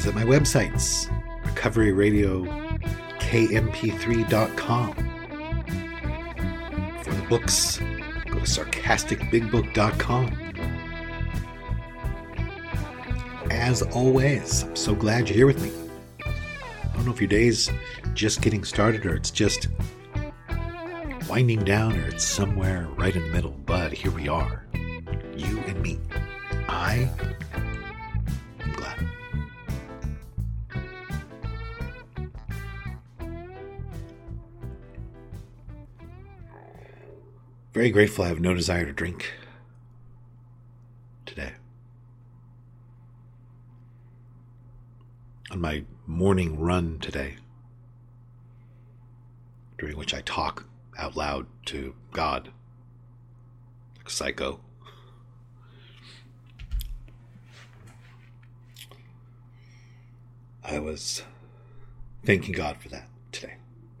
Visit my websites, recoveryradiokmp3.com. For the books, go to sarcasticbigbook.com. As always, I'm so glad you're here with me. I don't know if your day's just getting started or it's just winding down or it's somewhere right in the middle, but here we are. You and me. I Very grateful I have no desire to drink today. On my morning run today, during which I talk out loud to God, like a psycho. I was thanking God for that today,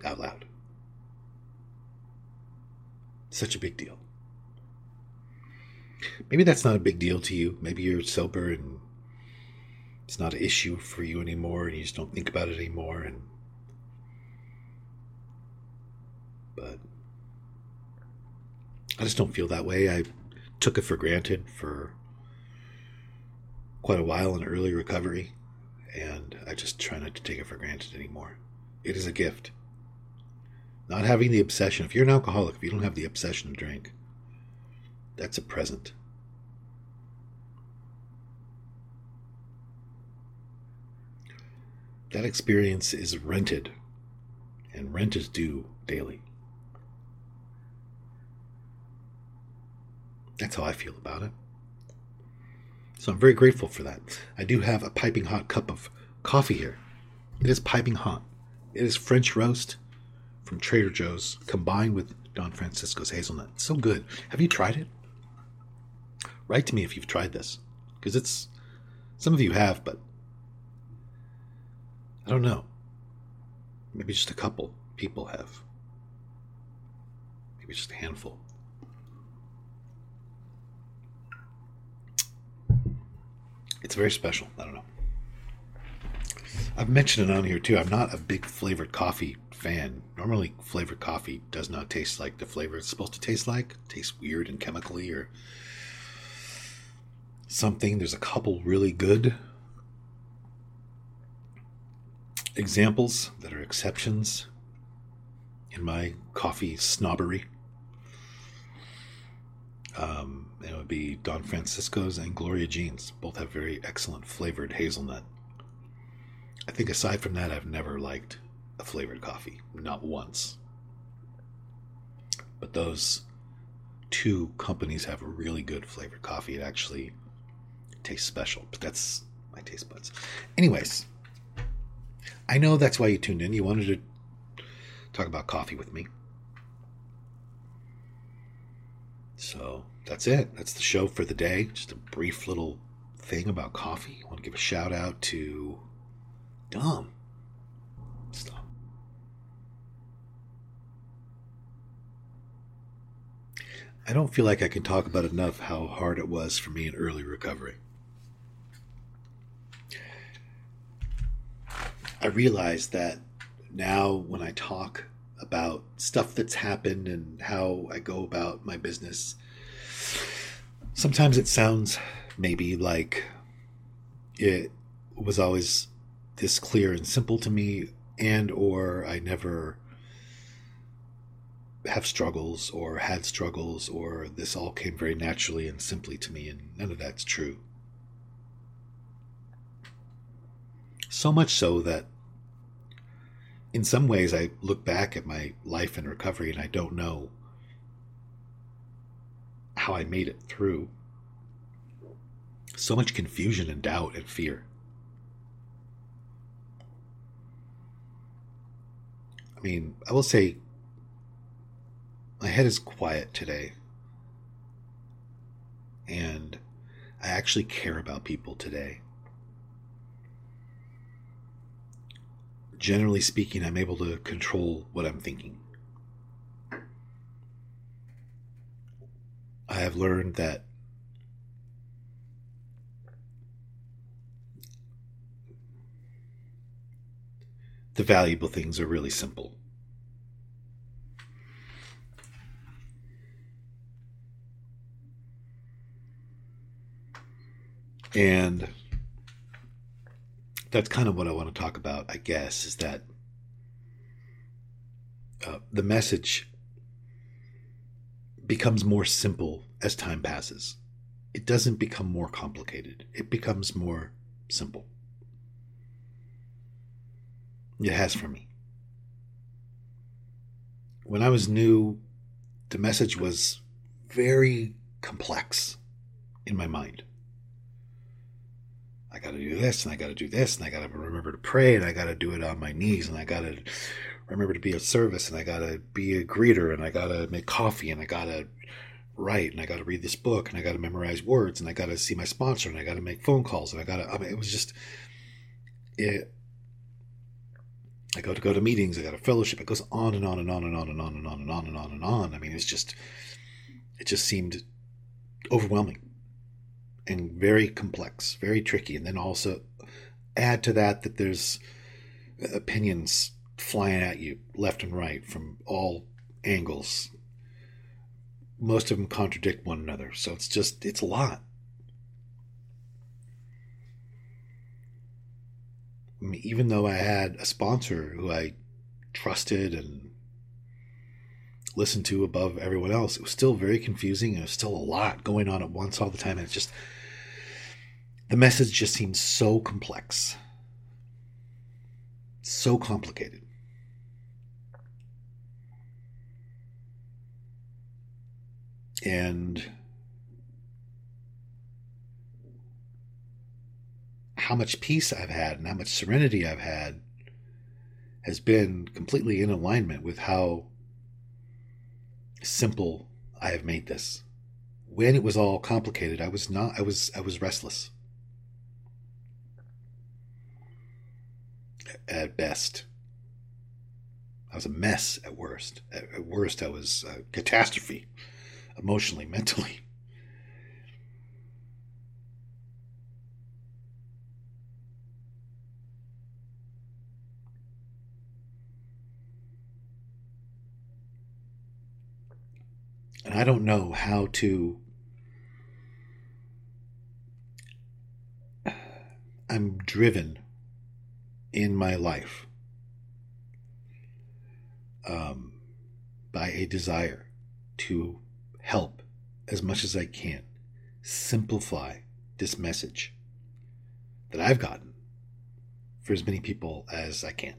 out loud. Such a big deal. Maybe that's not a big deal to you. Maybe you're sober and it's not an issue for you anymore and you just don't think about it anymore and but I just don't feel that way. I took it for granted for quite a while in early recovery, and I just try not to take it for granted anymore. It is a gift. Not having the obsession, if you're an alcoholic, if you don't have the obsession to drink, that's a present. That experience is rented, and rent is due daily. That's how I feel about it. So I'm very grateful for that. I do have a piping hot cup of coffee here. It is piping hot. It is French roast from Trader Joe's combined with Don Francisco's hazelnut. It's so good. Have you tried it? Write to me if you've tried this. Because it's. Some of you have, but. I don't know. Maybe just a couple people have. Maybe just a handful. It's very special. I don't know. I've mentioned it on here too. I'm not a big flavored coffee fan. Normally, flavored coffee does not taste like the flavor it's supposed to taste like. It tastes weird and chemically or something. There's a couple really good examples that are exceptions in my coffee snobbery. Um, it would be Don Francisco's and Gloria Jean's. Both have very excellent flavored hazelnut. Think aside from that, I've never liked a flavored coffee, not once. But those two companies have really good flavored coffee. It actually tastes special, but that's my taste buds. Anyways, I know that's why you tuned in. You wanted to talk about coffee with me. So that's it. That's the show for the day. Just a brief little thing about coffee. I want to give a shout out to Dom. Stop. I don't feel like I can talk about enough how hard it was for me in early recovery. I realize that now when I talk about stuff that's happened and how I go about my business, sometimes it sounds maybe like it was always this clear and simple to me and or I never have struggles or had struggles or this all came very naturally and simply to me and none of that's true. So much so that in some ways I look back at my life and recovery and I don't know how I made it through. So much confusion and doubt and fear. I mean, I will say my head is quiet today. And I actually care about people today. Generally speaking, I'm able to control what I'm thinking. I have learned that the valuable things are really simple. And that's kind of what I want to talk about, I guess, is that uh, the message becomes more simple as time passes. It doesn't become more complicated, it becomes more simple. It has for me. When I was new, the message was very complex in my mind. I got to do this and I got to do this and I got to remember to pray and I got to do it on my knees and I got to remember to be of service and I got to be a greeter and I got to make coffee and I got to write and I got to read this book and I got to memorize words and I got to see my sponsor and I got to make phone calls and I got to I mean it was just it I go to go to meetings I got a fellowship it goes on and on and on and on and on and on and on and on and on I mean it's just it just seemed overwhelming and very complex, very tricky. And then also add to that that there's opinions flying at you left and right from all angles. Most of them contradict one another. So it's just, it's a lot. Even though I had a sponsor who I trusted and listened to above everyone else, it was still very confusing it was still a lot going on at once all the time. And it just, the message just seemed so complex, so complicated. And how much peace I've had and how much serenity I've had has been completely in alignment with how simple I have made this. When it was all complicated, I was not I was I was restless. at best. I was a mess at worst. At, worst, I was a catastrophe, emotionally, mentally. And I don't know how to. I'm driven in my life um, by a desire to help as much as I can simplify this message that I've gotten for as many people as I can.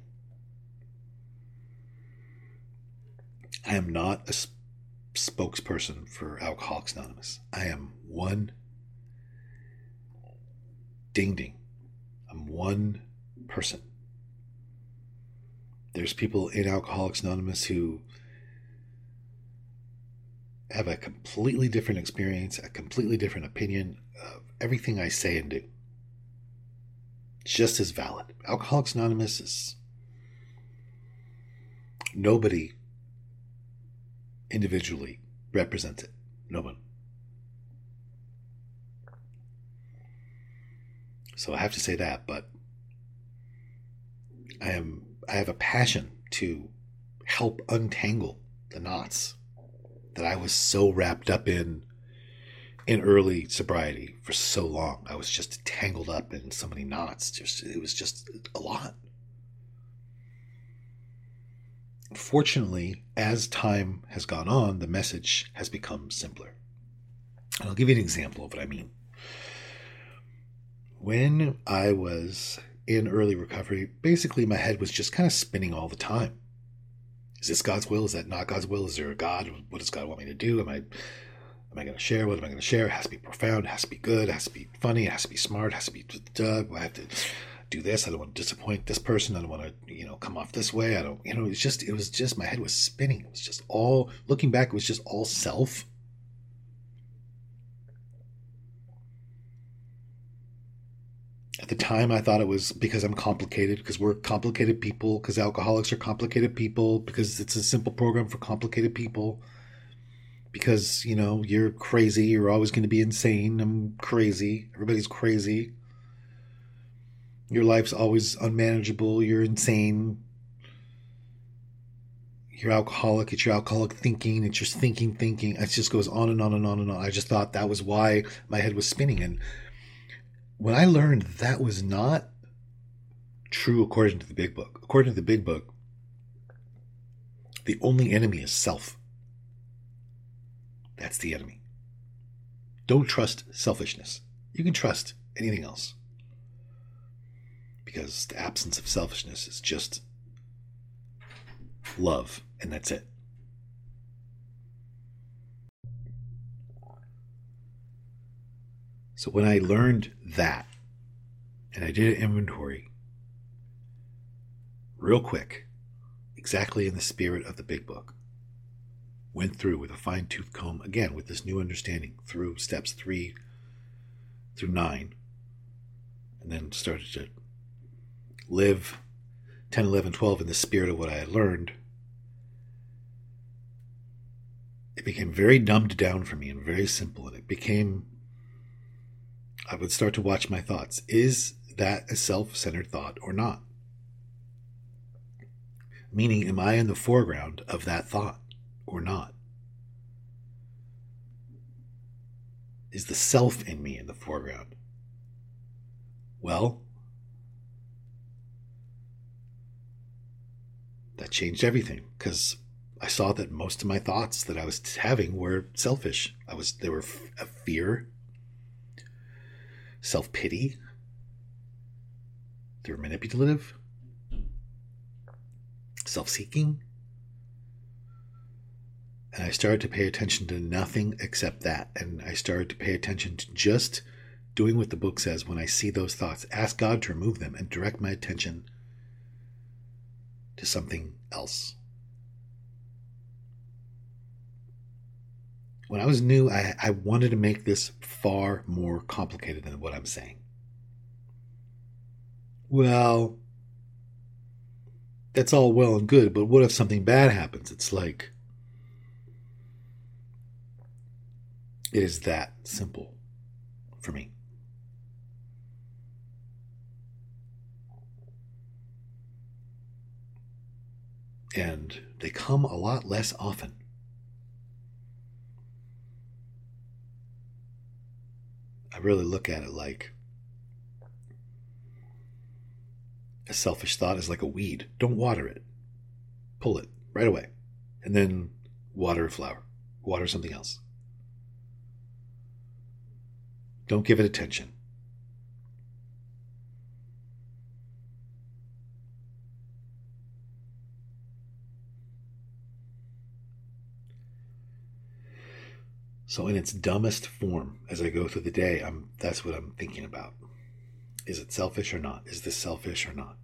I am not a spokesperson for Alcoholics Anonymous. I am one ding ding. I'm one person. There's people in Alcoholics Anonymous who have a completely different experience, a completely different opinion of everything I say and do. Just as valid. Alcoholics Anonymous is nobody individually represents it. No one. So I have to say that, but I am I have a passion to help untangle the knots that I was so wrapped up in in early sobriety for so long. I was just tangled up in so many knots. Just it was just a lot. Fortunately, as time has gone on, the message has become simpler. And I'll give you an example of what I mean. When I was in early recovery, basically my head was just kind of spinning all the time. Is this God's will? Is that not God's will? Is there a God? What does God want me to do? Am I am I going to share? What am I going to share? It has to be profound. It has to be good. It has to be funny. It has to be smart. It has to be. Duh, I have to do this. I don't want to disappoint this person. I don't want to, you know, come off this way. I don't, you know, it's just, it was just, my head was spinning. It was just all, looking back, it was just all self. At the time, I thought it was because I'm complicated, because we're complicated people, because alcoholics are complicated people, because it's a simple program for complicated people because you know you're crazy you're always going to be insane i'm crazy everybody's crazy your life's always unmanageable. You're insane. You're alcoholic. It's your alcoholic thinking. It's just thinking, thinking. It just goes on and on and on and on. I just thought that was why my head was spinning. And when I learned that was not true according to the big book, according to the big book, the only enemy is self. That's the enemy. Don't trust selfishness. You can trust anything else because the absence of selfishness is just love, and that's it. So when I learned that, and I did an inventory real quick, exactly in the spirit of the big book, went through with a fine tooth comb, again, with this new understanding through steps three through nine, and then started to live 10, 11, 12 in the spirit of what I had learned, it became very dumbed down for me and very simple. And it became, I would start to watch my thoughts. Is that a self centered thought or not? Meaning, am I in the foreground of that thought or not? Is the self in me in the foreground? Well, that changed everything because I saw that most of my thoughts that I was having were selfish. I was they were a fear, self pity. They were manipulative, self seeking. And I started to pay attention to nothing except that. And I started to pay attention to just doing what the book says when I see those thoughts. Ask God to remove them and direct my attention to something else. When I was new, I, I wanted to make this far more complicated than what I'm saying. Well, that's all well and good, but what if something bad happens? It's like, it is that simple for me. And they come a lot less often. I really look at it like a selfish thought is like a weed. Don't water it. Pull it right away. And then water a flower. Water something else. Don't give it attention. So in its dumbest form, as I go through the day, I'm that's what I'm thinking about. Is it selfish or not? Is this selfish or not?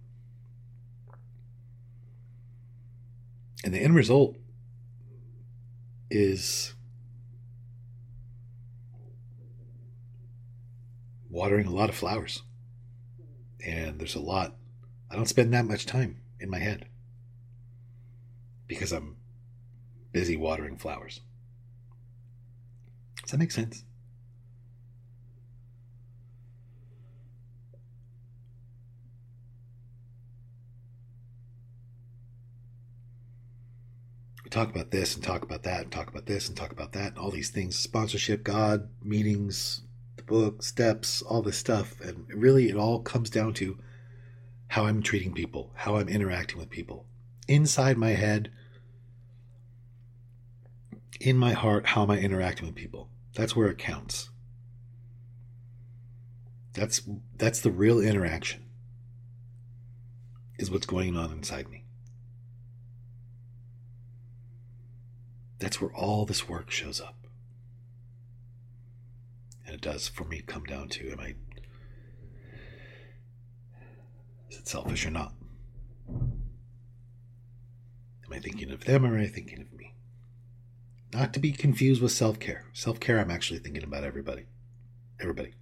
And the end result is watering a lot of flowers. And there's a lot, I don't spend that much time in my head because I'm busy watering flowers. Does that make sense? we talk about this and talk about that and talk about this and talk about that and all these things sponsorship, God, meetings, the book, steps, all this stuff. And really, it all comes down to how I'm treating people, how I'm interacting with people. Inside my head, in my heart, how am I interacting with people? That's where it counts. That's that's the real interaction. Is what's going on inside me. That's where all this work shows up. And it does for me come down to am I is it selfish or not? Am I thinking of them or am I thinking of me? Not to be confused with self care. Self care, I'm actually thinking about everybody. Everybody.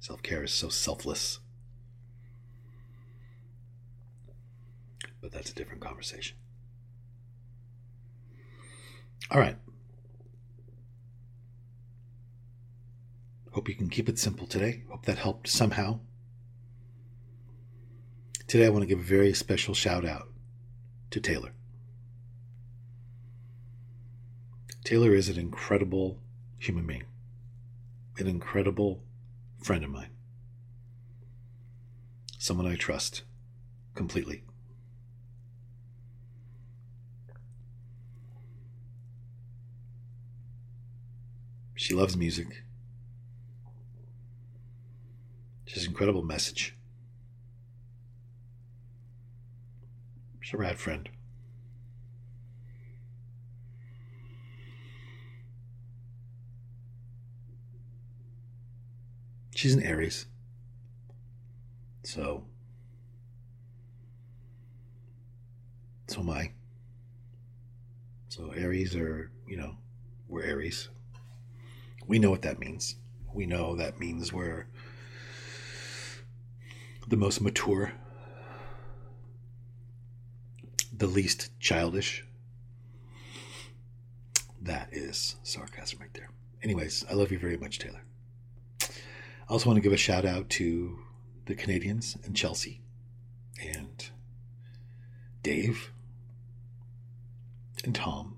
Self care is so selfless. But that's a different conversation. All right. Hope you can keep it simple today. Hope that helped somehow. Today, I want to give a very special shout out to Taylor. Taylor is an incredible human being, an incredible friend of mine, someone I trust completely. She loves music. She has an incredible message. She's a rad friend. She's an Aries. So, so am I. So Aries are, you know, we're Aries. We know what that means. We know that means we're the most mature, the least childish. That is sarcasm right there. Anyways, I love you very much, Taylor. I also want to give a shout out to the Canadians and Chelsea and Dave and Tom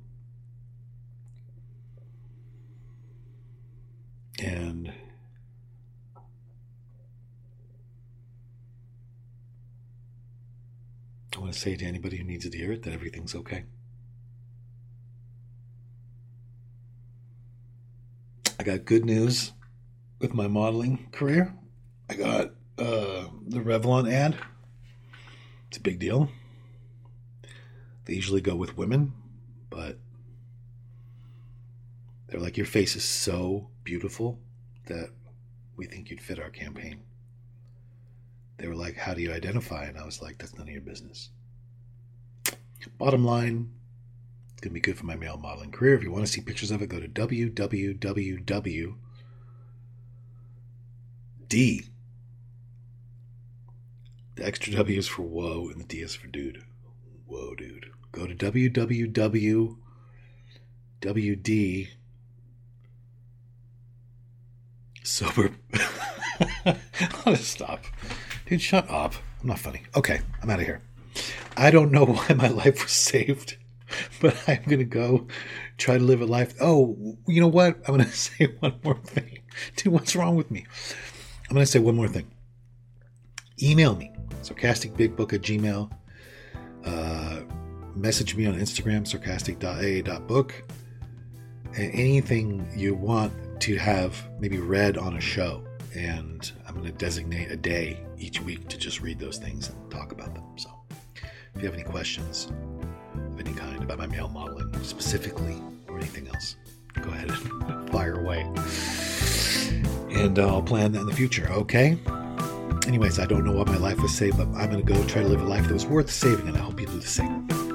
and I want to say to anybody who needs to hear it that everything's okay. I got good news with my modeling career. I got uh, the Revlon ad. It's a big deal. They usually go with women, but they're like, Your face is so beautiful that we think you'd fit our campaign. They were like, How do you identify? And I was like, That's none of your business. Bottom line, it's going to be good for my male modeling career. If you want to see pictures of it, go to www D. The extra W is for whoa, and the D is for dude. Whoa, dude. Go to www.wd. Sober. I'll just stop. Dude, shut up. I'm not funny. Okay, I'm out of here. I don't know why my life was saved, but I'm going to go try to live a life. Oh, you know what? I'm going to say one more thing. Dude, what's wrong with me? I'm going to say one more thing. Email me, sarcasticbigbook at gmail. Uh, message me on Instagram, sarcastic.a.book. And anything you want to have maybe read on a show. And I'm going to designate a day each week to just read those things and talk about them. So if you have any questions of any kind about my male modeling specifically or anything else, go ahead and fire away and I'll plan that in the future, okay? Anyways, I don't know what my life was saved, but I'm going to go try to live a life that was worth saving, and I hope you do the same.